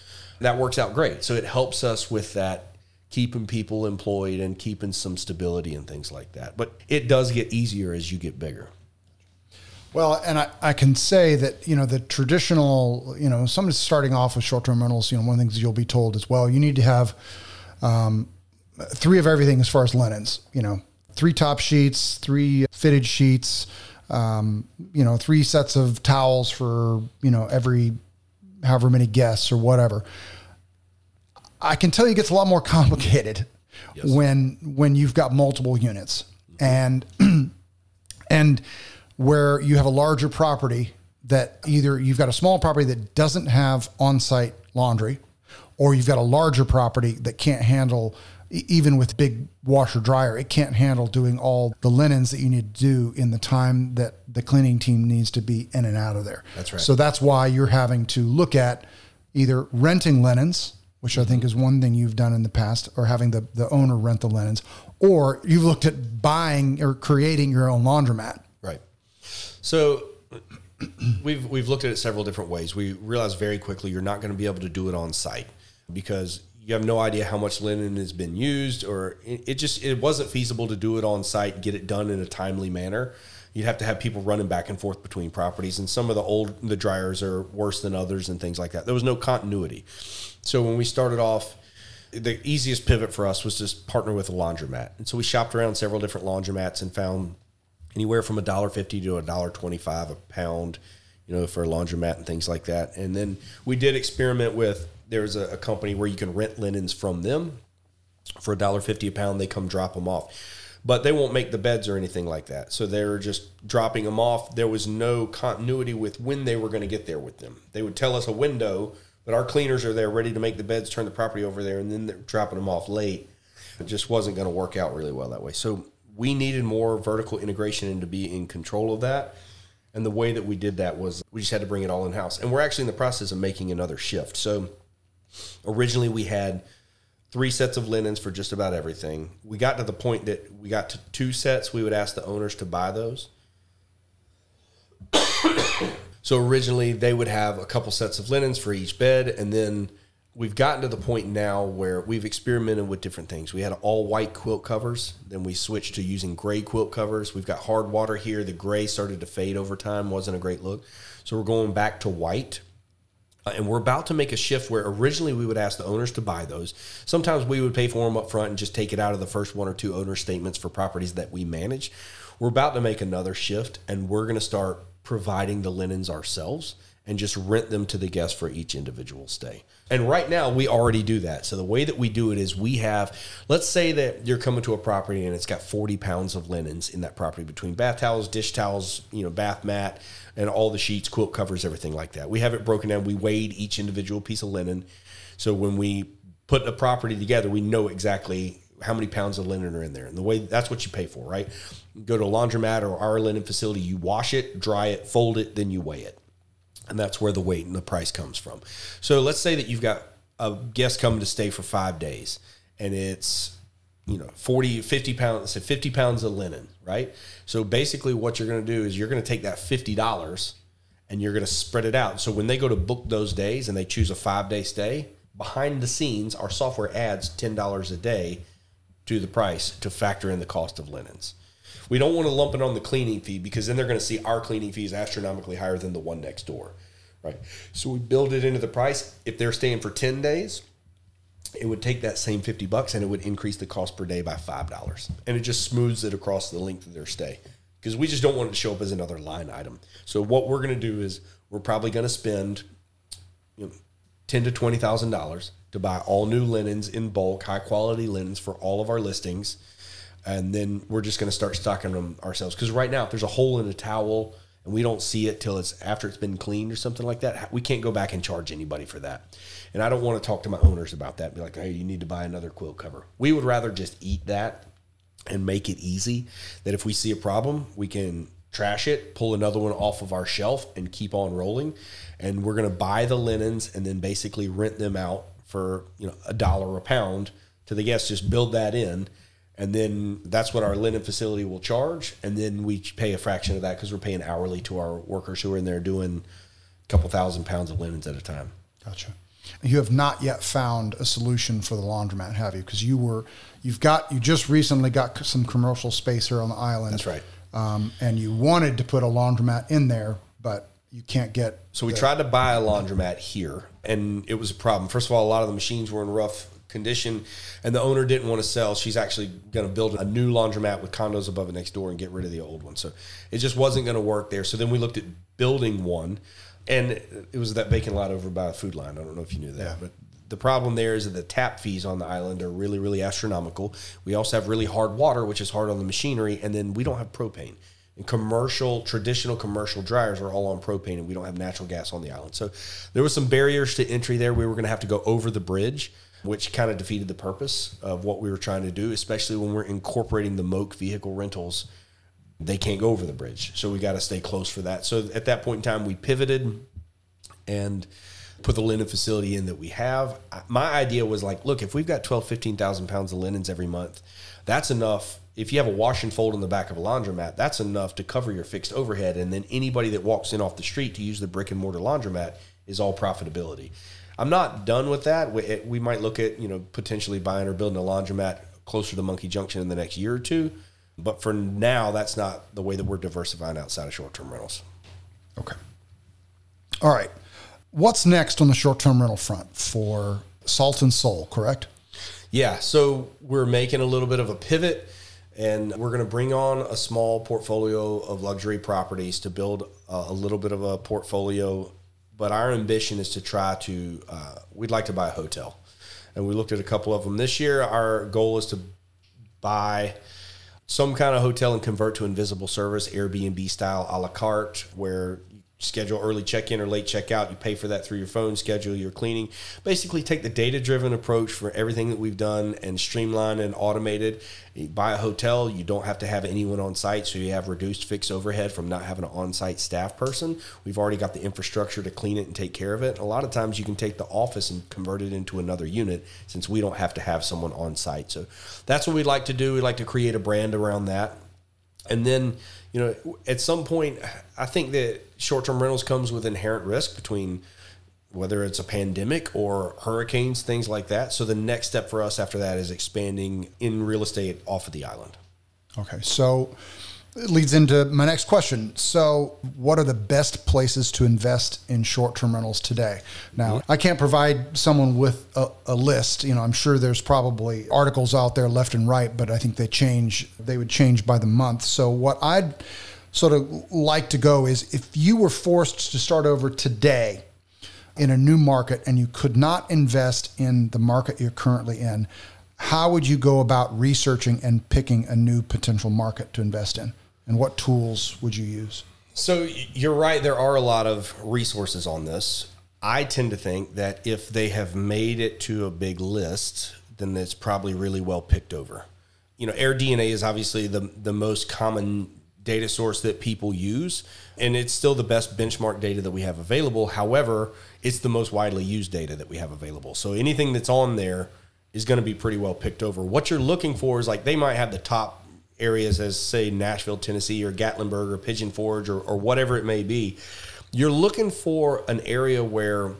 that works out great. So it helps us with that keeping people employed and keeping some stability and things like that. But it does get easier as you get bigger. Well, and I, I can say that, you know, the traditional, you know, somebody's starting off with short term rentals, you know, one of the things you'll be told as well, you need to have um, three of everything as far as linens, you know, three top sheets, three fitted sheets, um, you know, three sets of towels for, you know, every however many guests or whatever. I can tell you it gets a lot more complicated yes. when when you've got multiple units. And and where you have a larger property that either you've got a small property that doesn't have on-site laundry or you've got a larger property that can't handle even with big washer dryer, it can't handle doing all the linens that you need to do in the time that the cleaning team needs to be in and out of there. That's right. So that's why you're having to look at either renting linens, which I think mm-hmm. is one thing you've done in the past, or having the, the owner rent the linens, or you've looked at buying or creating your own laundromat. So we've we've looked at it several different ways. We realized very quickly you're not going to be able to do it on site because you have no idea how much linen has been used, or it, it just it wasn't feasible to do it on site, get it done in a timely manner. You'd have to have people running back and forth between properties, and some of the old the dryers are worse than others and things like that. There was no continuity. So when we started off, the easiest pivot for us was just partner with a laundromat, and so we shopped around several different laundromats and found anywhere from a dollar fifty to a dollar twenty five a pound, you know, for a laundromat and things like that. And then we did experiment with there's a, a company where you can rent linens from them for a dollar fifty a pound. They come drop them off, but they won't make the beds or anything like that. So they're just dropping them off. There was no continuity with when they were going to get there with them. They would tell us a window, but our cleaners are there ready to make the beds, turn the property over there, and then they're dropping them off late. It just wasn't going to work out really well that way. So we needed more vertical integration and to be in control of that. And the way that we did that was we just had to bring it all in house. And we're actually in the process of making another shift. So originally we had three sets of linens for just about everything. We got to the point that we got to two sets. We would ask the owners to buy those. so originally they would have a couple sets of linens for each bed, and then we've gotten to the point now where we've experimented with different things. We had all white quilt covers, then we switched to using gray quilt covers. We've got hard water here. The gray started to fade over time, wasn't a great look. So we're going back to white. Uh, and we're about to make a shift where originally we would ask the owners to buy those. Sometimes we would pay for them up front and just take it out of the first one or two owner statements for properties that we manage. We're about to make another shift and we're going to start providing the linens ourselves and just rent them to the guests for each individual stay. And right now we already do that. So the way that we do it is we have, let's say that you're coming to a property and it's got 40 pounds of linens in that property between bath towels, dish towels, you know, bath mat, and all the sheets, quilt covers, everything like that. We have it broken down. We weighed each individual piece of linen. So when we put a property together, we know exactly how many pounds of linen are in there. And the way that's what you pay for, right? Go to a laundromat or our linen facility, you wash it, dry it, fold it, then you weigh it and that's where the weight and the price comes from. So let's say that you've got a guest coming to stay for five days, and it's you know 40 50 pounds say 50 pounds of linen right? So basically what you're going to do is you're going to take that $50 and you're going to spread it out. So when they go to book those days and they choose a five day stay behind the scenes our software adds $10 a day to the price to factor in the cost of linens we don't want to lump it on the cleaning fee because then they're going to see our cleaning fee is astronomically higher than the one next door, right? So we build it into the price. If they're staying for 10 days, it would take that same 50 bucks and it would increase the cost per day by $5. And it just smooths it across the length of their stay because we just don't want it to show up as another line item. So what we're going to do is we're probably going to spend you know, ten to twenty thousand dollars to buy all new linens in bulk, high quality linens for all of our listings and then we're just going to start stocking them ourselves. Because right now, if there's a hole in a towel and we don't see it till it's after it's been cleaned or something like that, we can't go back and charge anybody for that. And I don't want to talk to my owners about that. Be like, hey, you need to buy another quilt cover. We would rather just eat that and make it easy. That if we see a problem, we can trash it, pull another one off of our shelf, and keep on rolling. And we're going to buy the linens and then basically rent them out for you know a dollar a pound to the guests. Just build that in and then that's what our linen facility will charge and then we pay a fraction of that because we're paying hourly to our workers who are in there doing a couple thousand pounds of linens at a time Gotcha. You have not yet found a solution for the laundromat, have you? Because you were, you've got, you just recently got some commercial space here on the island. That's right. Um, and you wanted to put a laundromat in there, but you can't get. so we tried to buy a laundromat here and it was a problem first of all a lot of the machines were in rough condition and the owner didn't want to sell she's actually going to build a new laundromat with condos above it next door and get rid of the old one. So it just wasn't going to work there. So then we looked at building one and it was that vacant lot over by the Food Lion. I don't know if you knew that Yeah. but the problem there is that the tap fees on the island are really really astronomical. We also have really hard water which is hard on the machinery and then we don't have propane. And commercial traditional commercial dryers are all on propane and we don't have natural gas on the island. So there was some barriers to entry there. We were going to have to go over the bridge which kind of defeated the purpose of what we were trying to do, especially when we're incorporating the Moke vehicle rentals. They can't go over the bridge. So we got to stay close for that. So at that point in time, we pivoted and put the linen facility in that we have. My idea was like, look, if we've got 12, 15,000 pounds of linens every month, that's enough. If you have a wash and fold in the back of a laundromat, that's enough to cover your fixed overhead. And then anybody that walks in off the street to use the brick and mortar laundromat is all profitability. I'm not done with that. We, we might look at, you know, potentially buying or building a laundromat closer to Monkey Junction in the next year or two. But for now, that's not the way that we're diversifying outside of short term rentals. Okay. All right. What's next on the short term rental front for Salt and Soul, correct? Yeah. So we're making a little bit of a pivot and we're going to bring on a small portfolio of luxury properties to build a little bit of a portfolio. But our ambition is to try to, uh, we'd like to buy a hotel. And we looked at a couple of them this year. Our goal is to buy some kind of hotel and convert to invisible service, Airbnb style a la carte, where schedule early check-in or late check-out. You pay for that through your phone schedule your cleaning. Basically take the data-driven approach for everything that we've done and streamline and automated. Buy a hotel you don't have to have anyone on site so you have reduced fixed overhead from not having an on-site staff person. We've already got the infrastructure to clean it and take care of it. A lot of times you can take the office and convert it into another unit since we don't have to have someone on site. So that's what we'd like to do. We'd like to create a brand around that. And then you know, at some point, I think that short term rentals comes with inherent risk between whether it's a pandemic or hurricanes, things like that. So the next step for us after that is expanding in real estate off of the island. Okay. So it leads into my next question. So, what are the best places to invest in short term rentals today? Now, mm-hmm. I can't provide someone with a, a, list. You know, I'm sure there's probably articles out there left and right, but I think they change, they would change by the month. So, what I'd sort of like to go is if you were forced to start over today in a new market and you could not invest in the market you're currently in, how would you go about researching and picking a new potential market to invest in? and what tools would you use? So you're right. There are a lot of resources on this. I tend to think that if they have made it to a big list, then it's probably really well picked over. You know, AirDNA is obviously the the most common data source that people use, and it's still the best benchmark data that we have available. However, it's the most widely used data that we have available. So anything that's on there is going to be pretty well picked over. What you're looking for is like they might have the top areas as say Nashville, Tennessee, or Gatlinburg, or Pigeon Forge, or, or whatever it may be, you're looking for an area where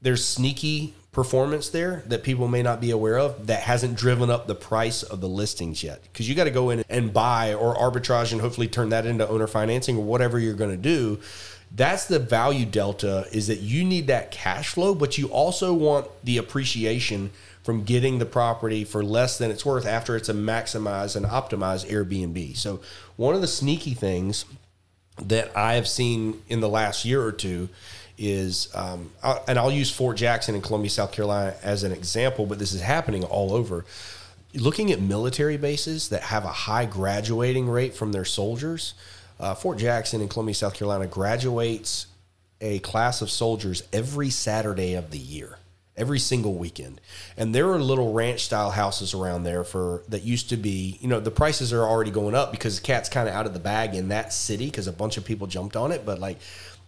there's sneaky performance there that people may not be aware of that hasn't driven up the price of the listings yet. Because you got to go in and buy or arbitrage and hopefully turn that into owner financing or whatever you're going to do. That's the value delta is that you need that cash flow, but you also want the appreciation from getting the property for less than it's worth after it's a maximized and optimized Airbnb. So, one of the sneaky things that I have seen in the last year or two is, um, and I'll use Fort Jackson in Columbia, South Carolina as an example, but this is happening all over. Looking at military bases that have a high graduating rate from their soldiers, uh, Fort Jackson in Columbia, South Carolina graduates a class of soldiers every Saturday of the year every single weekend. And there are little ranch style houses around there for that used to be, you know, the prices are already going up because the cat's kind of out of the bag in that city because a bunch of people jumped on it, but like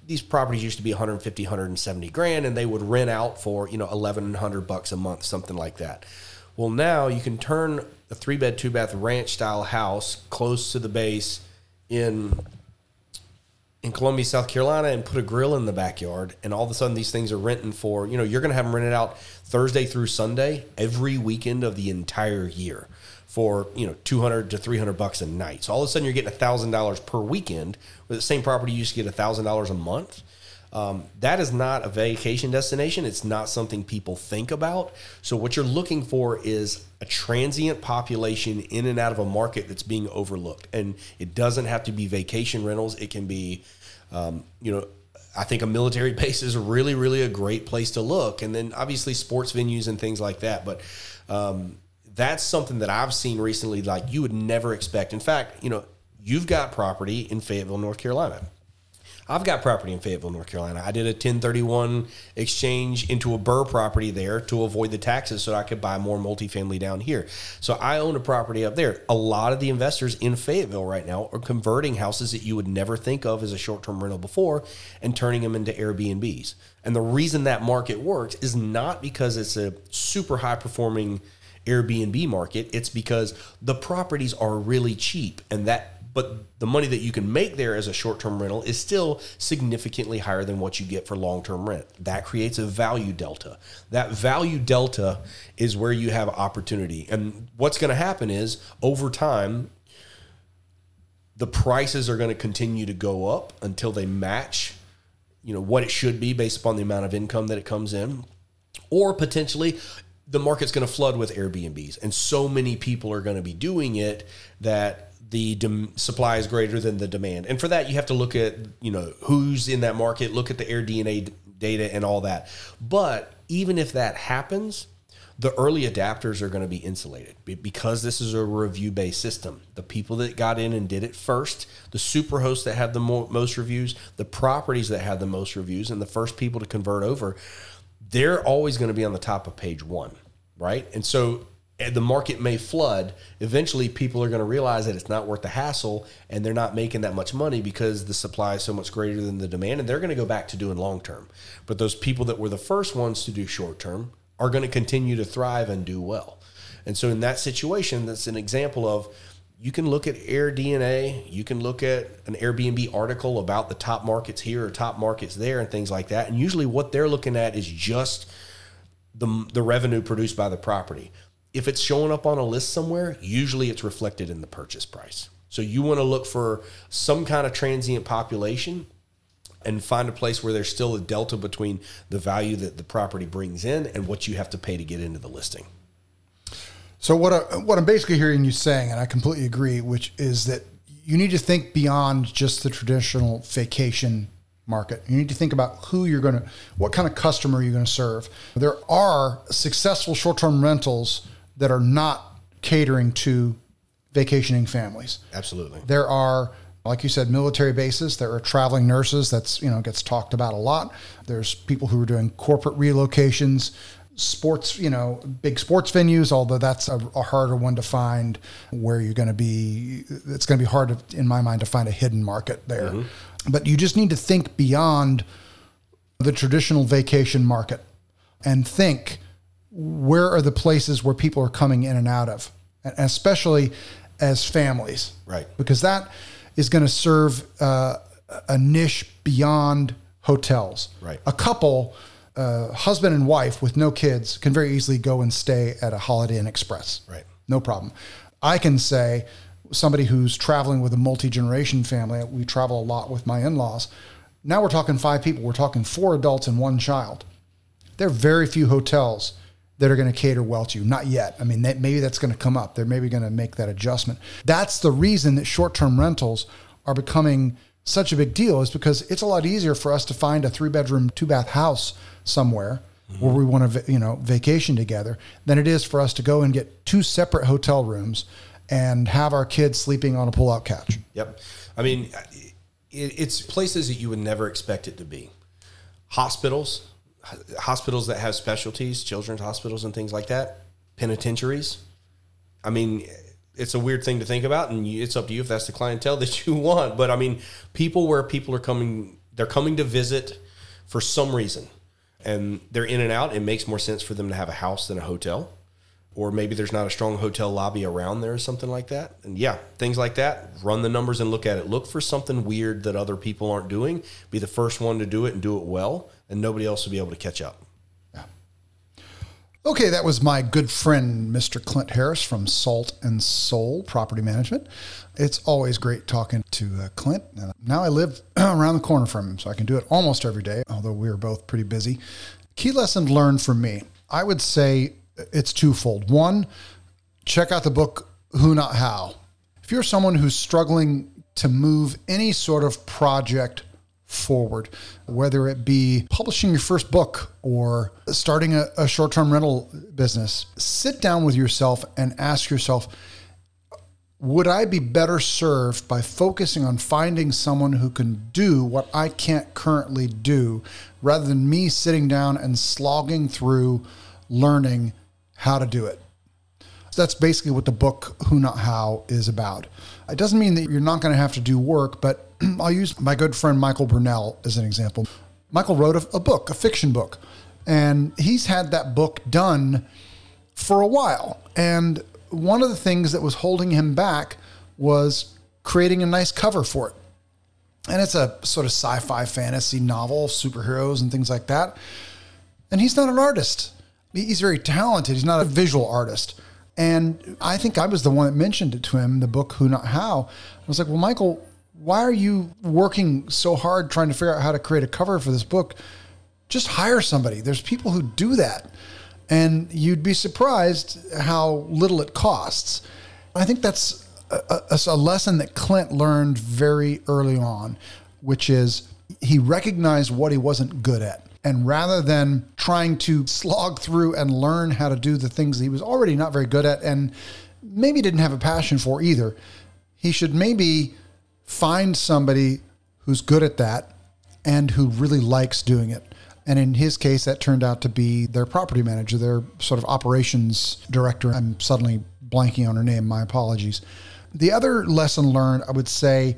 these properties used to be 150 170 grand and they would rent out for, you know, 1100 bucks a month, something like that. Well, now you can turn a three bed, two bath ranch style house close to the base in in Columbia, South Carolina, and put a grill in the backyard, and all of a sudden these things are renting for you know you're going to have them rented out Thursday through Sunday every weekend of the entire year for you know 200 to 300 bucks a night. So all of a sudden you're getting a thousand dollars per weekend with the same property you used to get a thousand dollars a month. Um, that is not a vacation destination. It's not something people think about. So, what you're looking for is a transient population in and out of a market that's being overlooked. And it doesn't have to be vacation rentals, it can be, um, you know, I think a military base is really, really a great place to look. And then obviously sports venues and things like that. But um, that's something that I've seen recently, like you would never expect. In fact, you know, you've got property in Fayetteville, North Carolina I've got property in Fayetteville, North Carolina. I did a 1031 exchange into a BRRRR property there to avoid the taxes so I could buy more multifamily down here. So I own a property up there. A lot of the investors in Fayetteville right now are converting houses that you would never think of as a short term rental before and turning them into Airbnbs. And the reason that market works is not because it's a super high performing Airbnb market, it's because the properties are really cheap and that but the money that you can make there as a short-term rental is still significantly higher than what you get for long-term rent. That creates a value delta. That value delta is where you have opportunity. And what's going to happen is over time the prices are going to continue to go up until they match you know what it should be based upon the amount of income that it comes in or potentially the market's going to flood with Airbnbs and so many people are going to be doing it that the dem- supply is greater than the demand. And for that, you have to look at, you know, who's in that market, look at the air AirDNA data and all that. But even if that happens, the early adapters are going to be insulated because this is a review based system. The people that got in and did it first, the super hosts that have the mo- most reviews, the properties that have the most reviews, and the first people to convert over, they're always going to be on the top of page one, right? And so the market may flood. Eventually, people are going to realize that it's not worth the hassle and they're not making that much money because the supply is so much greater than the demand, and they're going to go back to doing long term. But those people that were the first ones to do short term are going to continue to thrive and do well. And so, in that situation, that's an example of you can look at AirDNA, you can look at an Airbnb article about the top markets here or top markets there and things like that. And usually, what they're looking at is just the, the revenue produced by the property if it's showing up on a list somewhere, usually it's reflected in the purchase price. So you want to look for some kind of transient population and find a place where there's still a delta between the value that the property brings in and what you have to pay to get into the listing. So what I, what I'm basically hearing you saying, and I completely agree, which is that you need to think beyond just the traditional vacation market. You need to think about who you're going to, what kind of customer you're going to serve. There are successful short-term rentals that are not catering to vacationing families. Absolutely. There are like you said, military bases. There are traveling nurses. That's you know gets talked about a lot. There's people who are doing corporate relocations, sports. You know, big sports venues. Although that's a, a harder one to find. Where you're going to be, it's going to be hard to, in my mind to find a hidden market there. Mm-hmm. But you just need to think beyond the traditional vacation market and think where are the places where people are coming in and out of, and especially as families, right? Because that is going to serve uh, a niche beyond hotels. Right. A couple, uh, husband and wife with no kids, can very easily go and stay at a Holiday Inn Express. Right. No problem. I can say somebody who's traveling with a multi generation family. We travel a lot with my in laws. Now we're talking five people. We're talking four adults and one child. There are very few hotels that are going to cater well to you. Not yet. I mean, that, maybe that's going to come up. They're maybe going to make that adjustment. That's the reason that short term rentals are becoming such a big deal, is because it's a lot easier for us to find a three bedroom, two bath house somewhere. Mm-hmm. Where we want to, you know, vacation together, than it is for us to go and get two separate hotel rooms and have our kids sleeping on a pull-out couch. Yep, I mean, it's places that you would never expect it to be. Hospitals, hospitals that have specialties, children's hospitals and things like that, penitentiaries. I mean, it's a weird thing to think about, and it's up to you if that's the clientele that you want. But I mean, people where people are coming, they're coming to visit for some reason, and they're in and out. It makes more sense for them to have a house than a hotel, or maybe there's not a strong hotel lobby around there or something like that. And yeah, things like that. Run the numbers and look at it. Look for something weird that other people aren't doing. Be the first one to do it and do it well and nobody else will be able to catch up. Yeah. Okay, that was my good friend, Mr. Clint Harris from Salt and Soul Property Management. It's always great talking to uh, Clint. now I live around the corner from him, so I can do it almost every day, although we are both pretty busy. Key lesson learned from me I would say it's twofold. One, check out the book Who Not How. If you're someone who's struggling to move any sort of project forward, whether it be publishing your first book or starting a, a short term rental business. Sit down with yourself and ask yourself would I be better served by focusing on finding someone who can do what I can't currently do rather than me sitting down and slogging through learning how to do it? That's basically what the book Who Not How is about. It doesn't mean that you're not going to have to do work, but I'll use my good friend Michael Brunell as an example. Michael wrote a, a book, a fiction book, and he's had that book done for a while. And one of the things that was holding him back was creating a nice cover for it. And it's a sort of sci fi fantasy novel, superheroes and things like that. And he's not an artist. He's very talented. He's not a visual artist. And I think I was the one that mentioned it to him, the book Who Not How. I was like, well, Michael, why are you working so hard trying to figure out how to create a cover for this book? Just hire somebody. There's people who do that. And you'd be surprised how little it costs. I think that's a, a, a lesson that Clint learned very early on, which is he recognized what he wasn't good at. And rather than trying to slog through and learn how to do the things he was already not very good at and maybe didn't have a passion for either, he should maybe find somebody who's good at that and who really likes doing it. And in his case, that turned out to be their property manager, their sort of operations director. I'm suddenly blanking on her name. My apologies. The other lesson learned, I would say,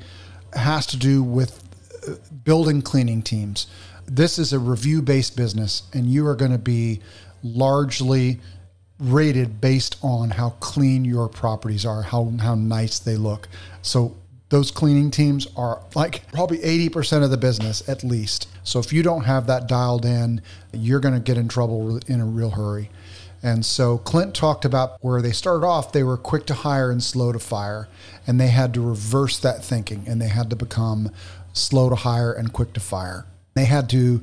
has to do with uh, building cleaning teams. This is a review based business, and you are going to be largely rated based on how clean your properties are, how, how nice they look. So those cleaning teams are like probably 80% of the business at least. So if you don't have that dialed in, you're going to get in trouble in a real hurry. And so Clint talked about where they started off, they were quick to hire and slow to fire. And they had to reverse that thinking and they had to become slow to hire and quick to fire. They had to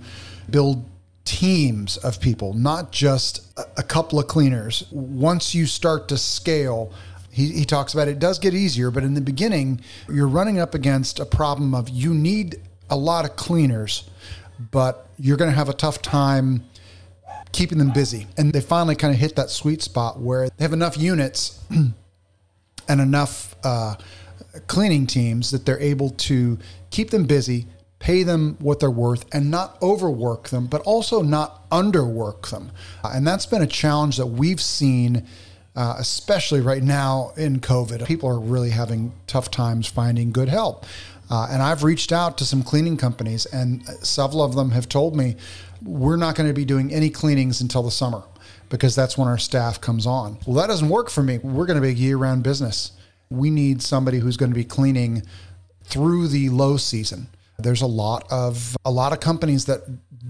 build teams of people, not just a couple of cleaners. Once you start to scale, he, he talks about it does get easier, but in the beginning, you're running up against a problem of you need a lot of cleaners, but you're going to have a tough time keeping them busy. And they finally kind of hit that sweet spot where they have enough units and enough uh, cleaning teams that they're able to keep them busy, pay them what they're worth, and not overwork them, but also not underwork them. Uh, and that's been a challenge that we've seen uh, especially right now in COVID. People are really having tough times finding good help. Uh, and I've reached out to some cleaning companies, and several of them have told me we're not going to be doing any cleanings until the summer because that's when our staff comes on. Well, that doesn't work for me. We're going to be a year round business. We need somebody who's going to be cleaning through the low season. There's a lot of a lot of companies that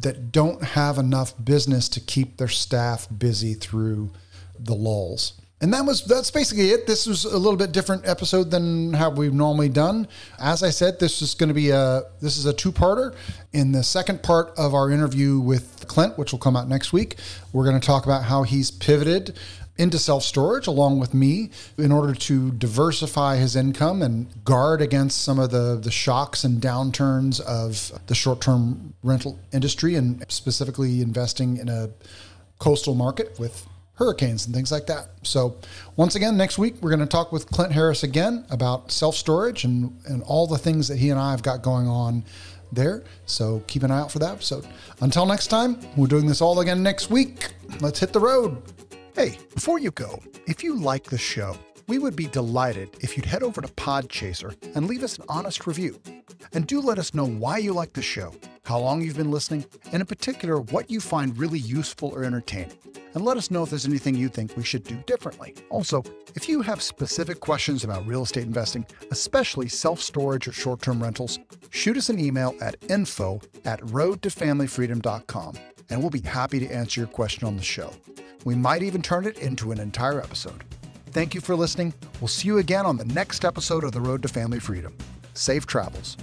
that don't have enough business to keep their staff busy through the lulls. And that was that's basically it. This was a little bit different episode than how we've normally done. As I said, this is going to be a this is a two-parter. In the second part of our interview with Clint, which will come out next week, we're going to talk about how he's pivoted into self-storage along with me in order to diversify his income and guard against some of the the shocks and downturns of the short-term rental industry and specifically investing in a coastal market with hurricanes and things like that. So, once again, next week we're going to talk with Clint Harris again about self storage and, and all the things that he and I have got going on there. So, keep an eye out for that episode. Until next time, we're doing this all again next week. Let's hit the road. Hey, before you go, if you like the show, we would be delighted if you'd head over to Podchaser and leave us an honest review. And do let us know why you like the show, how long you've been listening, and in particular, what you find really useful or entertaining. And let us know if there's anything you think we should do differently. Also, if you have specific questions about real estate investing, especially self storage or short term rentals, shoot us an email at info at roadtofamilyfreedom.com and we'll be happy to answer your question on the show. We might even turn it into an entire episode. Thank you for listening. We'll see you again on the next episode of The Road to Family Freedom. Safe travels.